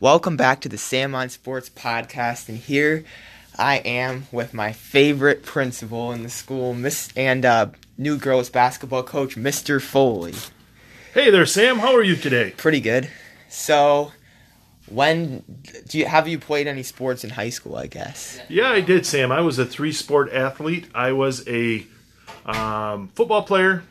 Welcome back to the Sam on Sports podcast, and here I am with my favorite principal in the school, Miss and uh, new girls basketball coach, Mr. Foley. Hey there, Sam. How are you today? Pretty good. So, when do you have you played any sports in high school? I guess. Yeah, I did, Sam. I was a three-sport athlete. I was a um, football player,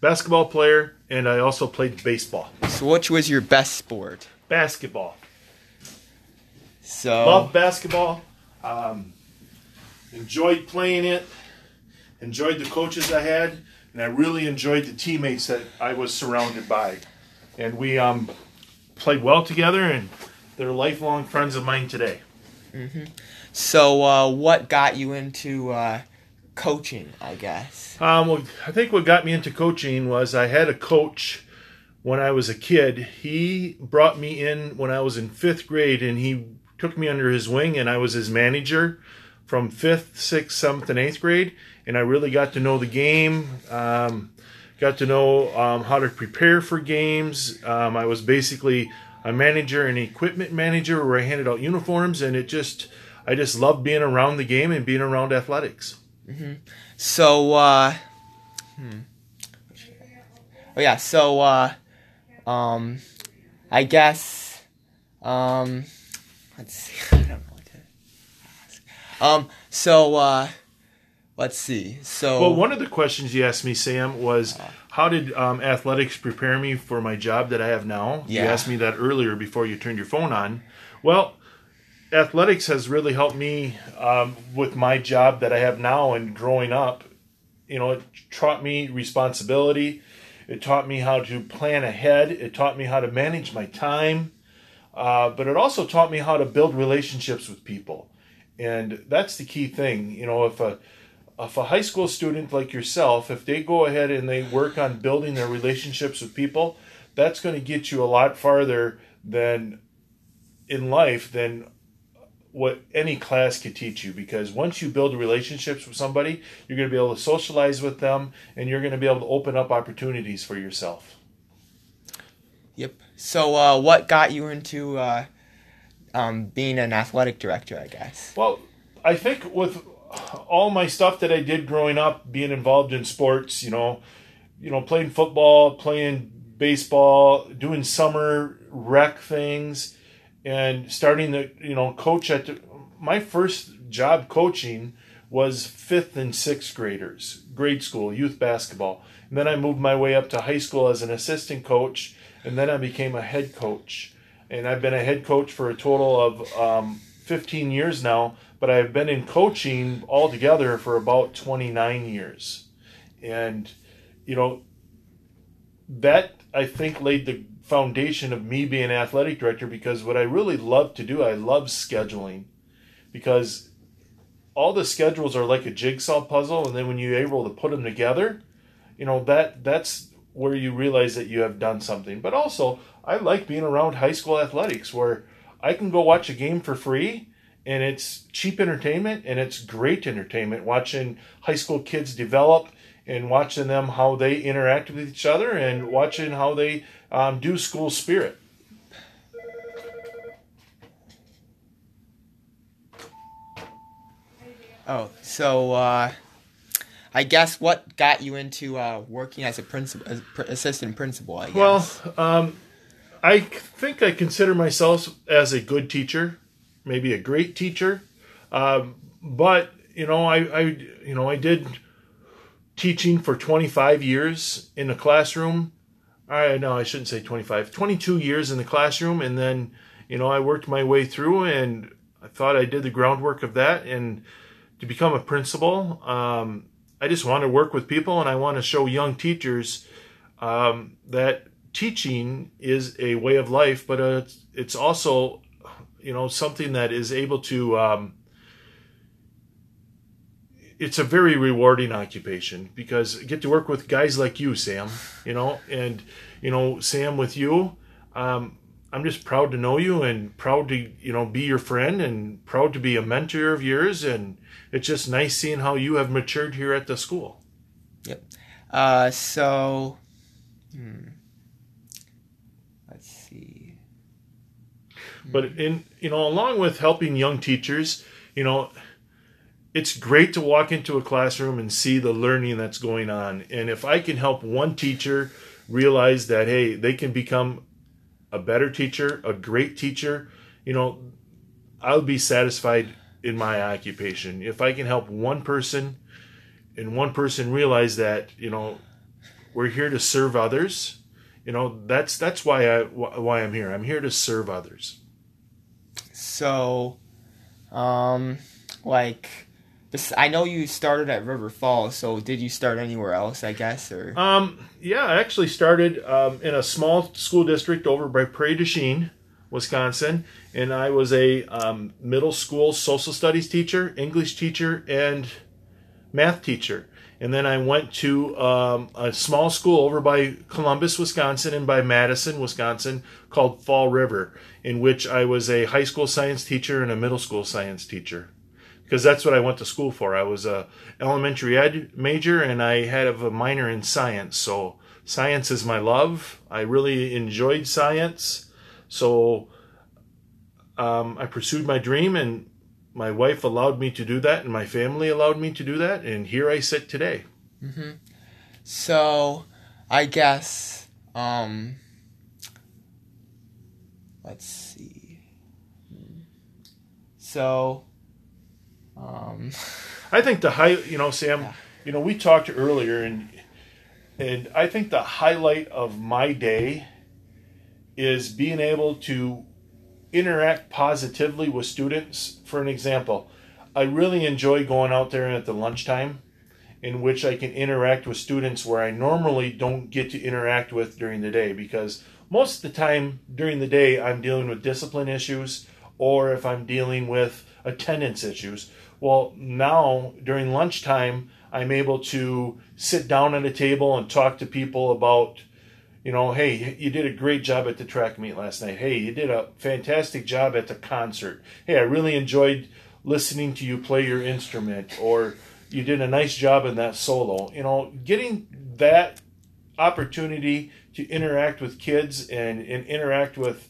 basketball player, and I also played baseball. So, which was your best sport? Basketball. So, Loved basketball. Um, enjoyed playing it. Enjoyed the coaches I had, and I really enjoyed the teammates that I was surrounded by. And we um, played well together, and they're lifelong friends of mine today. so uh, what got you into uh, coaching? I guess. Um, well, I think what got me into coaching was I had a coach when I was a kid. He brought me in when I was in fifth grade, and he took me under his wing, and I was his manager from fifth, sixth, seventh, and eighth grade. And I really got to know the game. Um, got to know um, how to prepare for games. Um, I was basically a manager and equipment manager where I handed out uniforms, and it just I just loved being around the game and being around athletics. So, uh, hmm. Oh yeah. So, uh, um, I guess, um, let's see. I don't know what to ask. Um. So, uh, let's see. So. Well, one of the questions you asked me, Sam, was how did um, athletics prepare me for my job that I have now? You asked me that earlier before you turned your phone on. Well, athletics has really helped me um, with my job that I have now and growing up. You know, it taught me responsibility. It taught me how to plan ahead. It taught me how to manage my time. Uh, but it also taught me how to build relationships with people. And that's the key thing. You know, if a if a high school student like yourself, if they go ahead and they work on building their relationships with people, that's going to get you a lot farther than in life than what any class could teach you because once you build relationships with somebody, you're going to be able to socialize with them and you're going to be able to open up opportunities for yourself. Yep. So, uh, what got you into uh, um, being an athletic director? I guess. Well, I think with all my stuff that I did growing up, being involved in sports, you know, you know, playing football, playing baseball, doing summer rec things, and starting to, you know, coach at the, my first job coaching was fifth and sixth graders, grade school, youth basketball. And then I moved my way up to high school as an assistant coach, and then I became a head coach. And I've been a head coach for a total of um, 15 years now, but I've been in coaching altogether for about 29 years. And, you know, that I think laid the foundation of me being athletic director because what I really love to do, I love scheduling because all the schedules are like a jigsaw puzzle and then when you're able to put them together, you know, that that's where you realize that you have done something. But also, I like being around high school athletics where I can go watch a game for free and it's cheap entertainment and it's great entertainment watching high school kids develop and watching them how they interact with each other and watching how they um, do school spirit. Oh, so uh, I guess what got you into uh, working as a principal, as pr- assistant principal? I guess. Well, um, I think I consider myself as a good teacher, maybe a great teacher. Um, but you know, I, I, you know, I did teaching for 25 years in the classroom. I no, I shouldn't say 25, 22 years in the classroom, and then you know, I worked my way through, and I thought I did the groundwork of that, and to become a principal. Um, I just want to work with people, and I want to show young teachers um, that teaching is a way of life, but uh, it's, also, you know, something that is able to. Um, it's a very rewarding occupation because I get to work with guys like you, Sam. You know, and you know, Sam, with you, um, I'm just proud to know you and proud to you know be your friend and proud to be a mentor of yours. And it's just nice seeing how you have matured here at the school. Yep. Uh, so, hmm. Let's see. But in you know, along with helping young teachers, you know, it's great to walk into a classroom and see the learning that's going on. And if I can help one teacher realize that hey, they can become a better teacher, a great teacher, you know, I'll be satisfied in my occupation. If I can help one person and one person realize that, you know, we're here to serve others, you know, that's that's why I why I'm here. I'm here to serve others. So um like I know you started at River Falls, so did you start anywhere else, I guess, or Um yeah, I actually started um, in a small school district over by Prairie du Chien, Wisconsin, and I was a um, middle school social studies teacher, English teacher, and math teacher. And then I went to um, a small school over by Columbus, Wisconsin, and by Madison, Wisconsin, called Fall River, in which I was a high school science teacher and a middle school science teacher. Because that's what I went to school for. I was a elementary ed major, and I had a minor in science. So science is my love. I really enjoyed science. So um, I pursued my dream, and my wife allowed me to do that, and my family allowed me to do that, and here I sit today. Mm-hmm. So, I guess, um, let's see. So, um, I think the high, you know, Sam, yeah. you know, we talked earlier, and and I think the highlight of my day is being able to interact positively with students. For an example, I really enjoy going out there at the lunchtime in which I can interact with students where I normally don't get to interact with during the day because most of the time during the day I'm dealing with discipline issues or if I'm dealing with attendance issues. Well, now during lunchtime, I'm able to sit down at a table and talk to people about you know, hey, you did a great job at the track meet last night. Hey, you did a fantastic job at the concert. Hey, I really enjoyed listening to you play your instrument, or you did a nice job in that solo. You know, getting that opportunity to interact with kids and, and interact with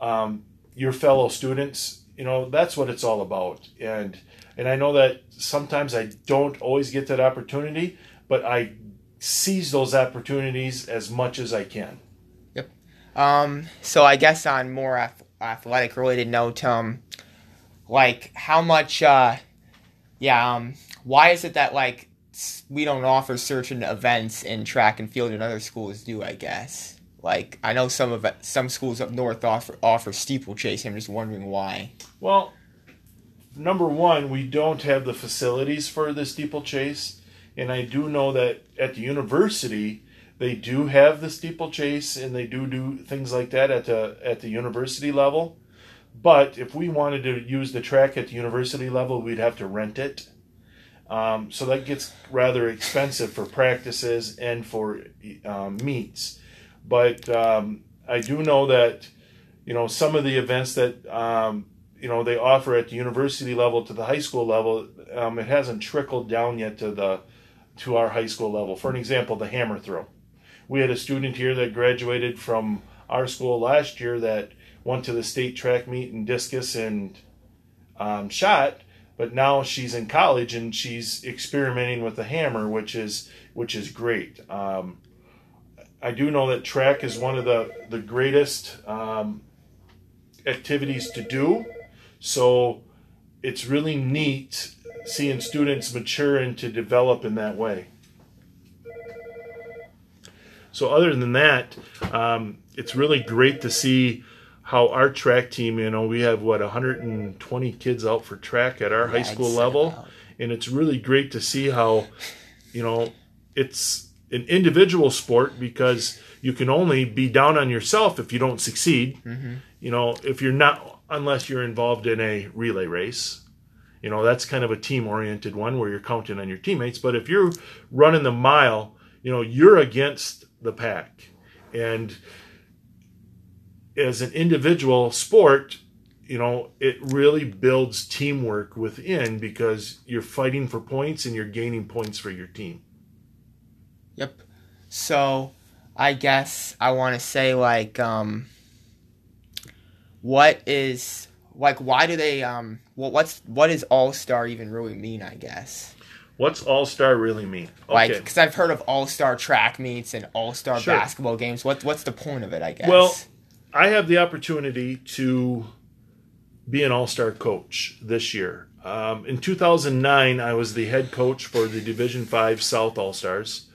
um, your fellow students, you know, that's what it's all about. And and I know that sometimes I don't always get that opportunity, but I seize those opportunities as much as I can. Yep. Um, so I guess on more ath- athletic related note, um, like how much, uh, yeah, um, why is it that like we don't offer certain events in track and field and other schools do? I guess. Like I know some of some schools up north offer offer steeplechase. I'm just wondering why. Well, number one, we don't have the facilities for the steeplechase and I do know that at the university they do have the steeplechase and they do do things like that at the at the university level. But if we wanted to use the track at the university level, we'd have to rent it. Um, so that gets rather expensive for practices and for um, meets. But um, I do know that you know some of the events that um, you know they offer at the university level to the high school level, um, it hasn't trickled down yet to the to our high school level. For an example, the hammer throw. We had a student here that graduated from our school last year that went to the state track meet in discus and um, shot, but now she's in college and she's experimenting with the hammer, which is which is great. Um, I do know that track is one of the the greatest um, activities to do, so it's really neat seeing students mature and to develop in that way. So, other than that, um, it's really great to see how our track team, you know, we have what 120 kids out for track at our yeah, high school level, and it's really great to see how, you know, it's an individual sport because you can only be down on yourself if you don't succeed. Mm-hmm. You know, if you're not, unless you're involved in a relay race, you know, that's kind of a team oriented one where you're counting on your teammates. But if you're running the mile, you know, you're against the pack. And as an individual sport, you know, it really builds teamwork within because you're fighting for points and you're gaining points for your team. Yep. So I guess I want to say, like, um, what is like why do they um what what's what does all star even really mean? I guess. What's all star really mean? Like, because I've heard of all star track meets and all star Sure. basketball games. What what's the point of it? I guess. Well, I have the opportunity to be an all star coach this year. Um, in 2009, I was the head coach for the Division Five South All Stars.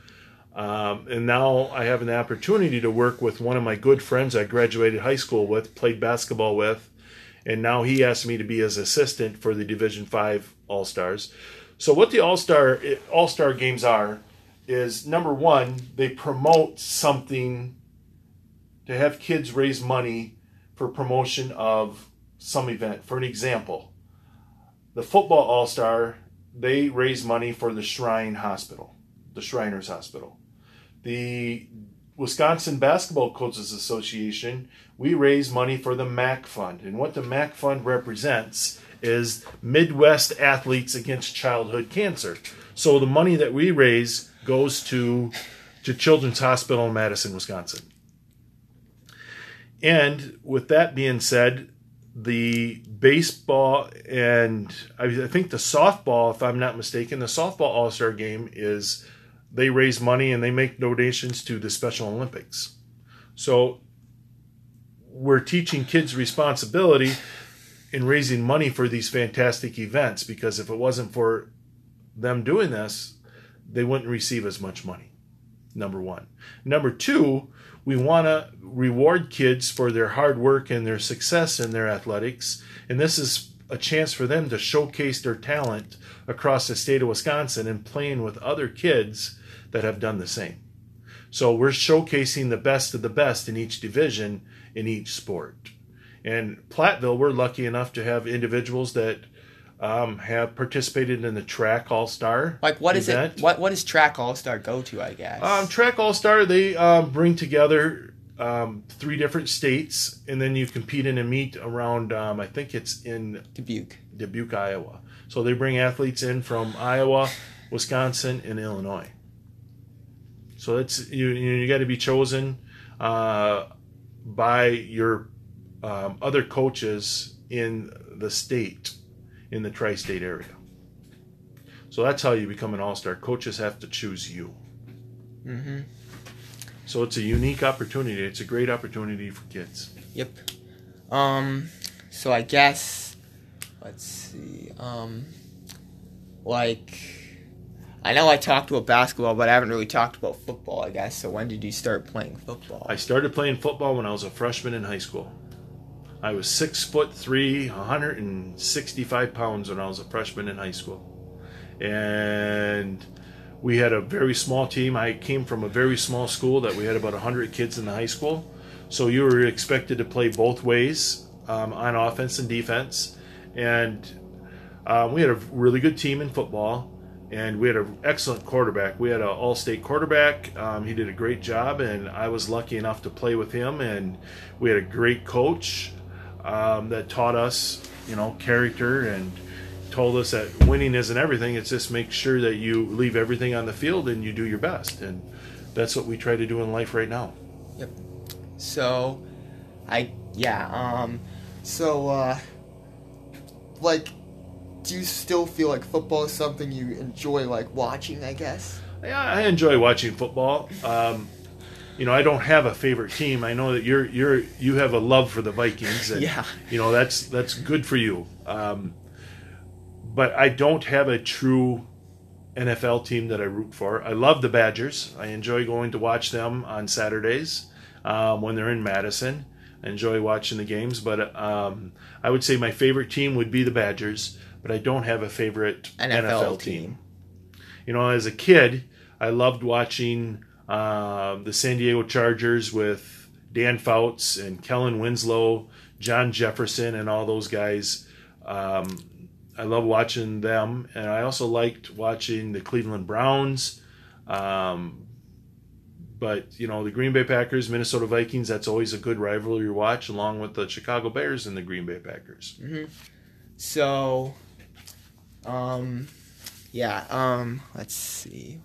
Um, and now I have an opportunity to work with one of my good friends I graduated high school with, played basketball with, and now he asked me to be his assistant for the Division Five All Stars. So what the All Star All Star games are is number one, they promote something to have kids raise money for promotion of some event. For an example, the football All Star they raise money for the Shrine Hospital, the Shriners Hospital. The Wisconsin Basketball Coaches Association, we raise money for the MAC Fund. And what the MAC Fund represents is Midwest Athletes Against Childhood Cancer. So the money that we raise goes to to Children's Hospital in Madison, Wisconsin. And with that being said, the baseball and I think the softball, if I'm not mistaken, the softball All Star game is they raise money and they make donations to the Special Olympics. So we're teaching kids responsibility in raising money for these fantastic events because if it wasn't for them doing this, they wouldn't receive as much money. Number one. Number two, we want to reward kids for their hard work and their success in their athletics. And this is a chance for them to showcase their talent across the state of Wisconsin and playing with other kids that have done the same. So we're showcasing the best of the best in each division in each sport. And Platteville, we're lucky enough to have individuals that um, have participated in the track all star. like what is event. it? What what does track all star go to? I guess. Um, Track All Star, they um, bring together um, three different states, and then you compete in a meet around. Um, I think it's in Dubuque. Dubuque, Iowa. So they bring athletes in from Iowa, Wisconsin, and Illinois. So it's you. You, you got to be chosen uh, by your um, other coaches in the state, in the tri-state area. So that's how you become an all-star. Coaches have to choose you. Mm-hmm. So it's a unique opportunity. It's a great opportunity for kids. Yep. Um. So I guess. Let's see. Um. Like. I know I talked about basketball, but I haven't really talked about football. I guess. So when did you start playing football? I started playing football when I was a freshman in high school. I was six foot three, 165 pounds when I was a freshman in high school. And we had a very small team. I came from a very small school that we had about 100 kids in the high school. So you were expected to play both ways um, on offense and defense. And um, we had a really good team in football, and we had an excellent quarterback. We had an all-state quarterback. Um, he did a great job, and I was lucky enough to play with him. And we had a great coach um, that taught us, you know, character and told us that winning isn't everything. It's just make sure that you leave everything on the field and you do your best. And that's what we try to do in life right now. Yep. So, I yeah. Um. So, uh, like, do you still feel like football is something you enjoy like watching? I guess. Yeah, I enjoy watching football. Um, you know, I don't have a favorite team. I know that you're you're you have a love for the Vikings, and Yeah. you know that's that's good for you. Um, but I don't have a true NFL team that I root for. I love the Badgers. I enjoy going to watch them on Saturdays um, when they're in Madison. I enjoy watching the games, but um, I would say my favorite team would be the Badgers. But I don't have a favorite NFL, NFL, team. team. You know, as a kid, I loved watching uh, the San Diego Chargers with Dan Fouts and Kellen Winslow, John Jefferson, and all those guys. Um, I love watching them, and I also liked watching the Cleveland Browns. Um, but you know, the Green Bay Packers, Minnesota Vikings—that's always a good rivalry to watch, along with the Chicago Bears and the Green Bay Packers. So, um, yeah. Um, let's see.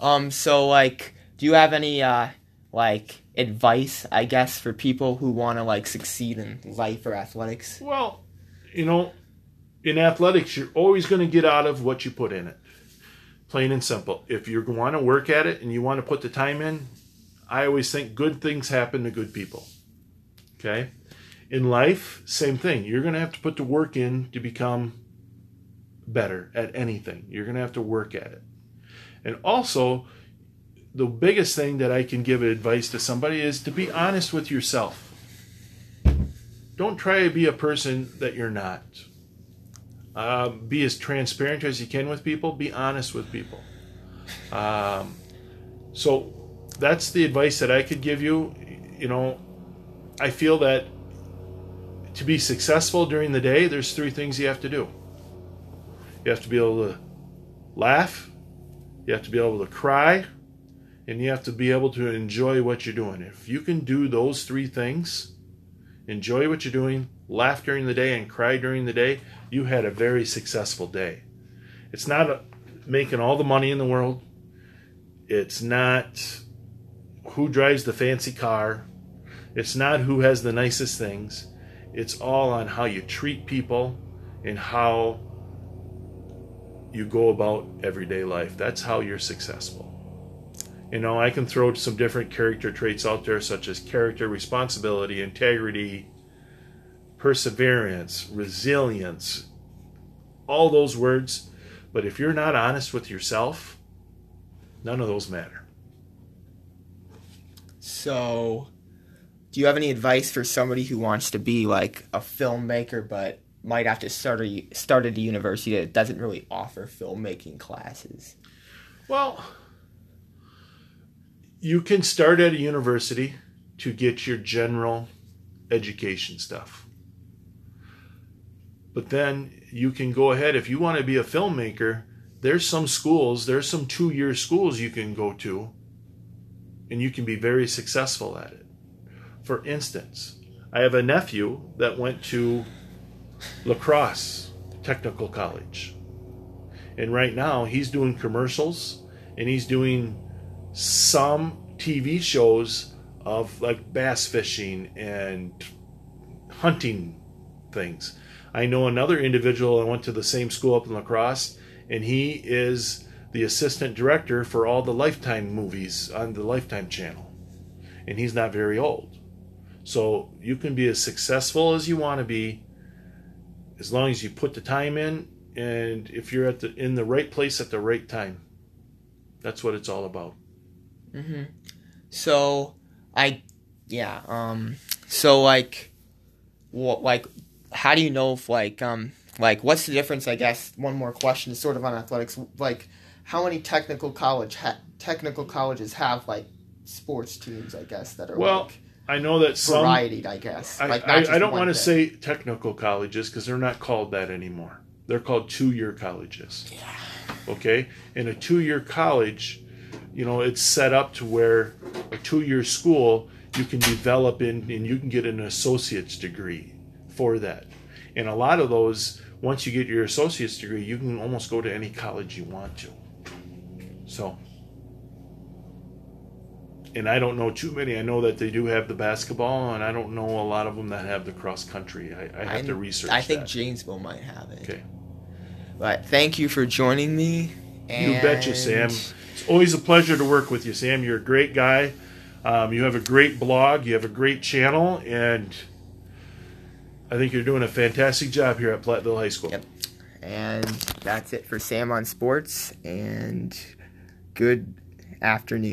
Um, so like, do you have any uh, like advice, I guess, for people who want to like succeed in life or athletics? Well, you know, in athletics, you're always going to get out of what you put in it. Plain and simple. If you want to work at it and you want to put the time in, I always think good things happen to good people. Okay? In life, same thing. You're going to have to put the work in to become better at anything. You're going to have to work at it. And also, the biggest thing that I can give advice to somebody is to be honest with yourself. Don't try to be a person that you're not. Uh, be as transparent as you can with people. Be honest with people. Um, so that's the advice that I could give you. You know, I feel that to be successful during the day, there's three things you have to do. You have to be able to laugh, you have to be able to cry, and you have to be able to enjoy what you're doing. If you can do those three things, enjoy what you're doing, laugh during the day, and cry during the day, you had a very successful day. It's not making all the money in the world, it's not who drives the fancy car, it's not who has the nicest things. It's all on how you treat people and how you go about everyday life. That's how you're successful. You know, I can throw some different character traits out there, such as character, responsibility, integrity, perseverance, resilience, all those words. But if you're not honest with yourself, none of those matter. So, do you have any advice for somebody who wants to be like a filmmaker but might have to start a, start at a university that doesn't really offer filmmaking classes? Well, you can start at a university to get your general education stuff. But then you can go ahead if you want to be a filmmaker, there's some schools, there's some 2-year schools you can go to and you can be very successful at it. For instance, I have a nephew that went to La Crosse Technical College. And right now he's doing commercials and he's doing some TV shows of like bass fishing and hunting things. I know another individual I went to the same school up in La Crosse, and he is the assistant director for all the Lifetime movies on the Lifetime channel. And he's not very old. So you can be as successful as you want to be as long as you put the time in and if you're at the in the right place at the right time. That's what it's all about. Mhm. So, I yeah, um so like what like how do you know if like um like what's the difference I guess one more question is sort of on athletics like how many technical college ha- technical colleges have like sports teams I guess that are Well, like I know that some varied I guess I, like I, I don't want to say technical colleges because they're not called that anymore. They're called two-year colleges. Yeah. Okay, in a two-year college, you know, it's set up to where a two-year school you can develop in and you can get an associate's degree for that. And a lot of those, once you get your associate's degree, you can almost go to any college you want to. So, and I don't know too many. I know that they do have the basketball, and I don't know a lot of them that have the cross country. I, I have I'm- to research. I think that. Janesville might have it. Okay. But thank you for joining me. You betcha, Sam. It's always a pleasure to work with you, Sam. You're a great guy. Um, you have a great blog. You have a great channel, and I think you're doing a fantastic job here at Platteville High School. Yep. And that's it for Sam on Sports. And good afternoon.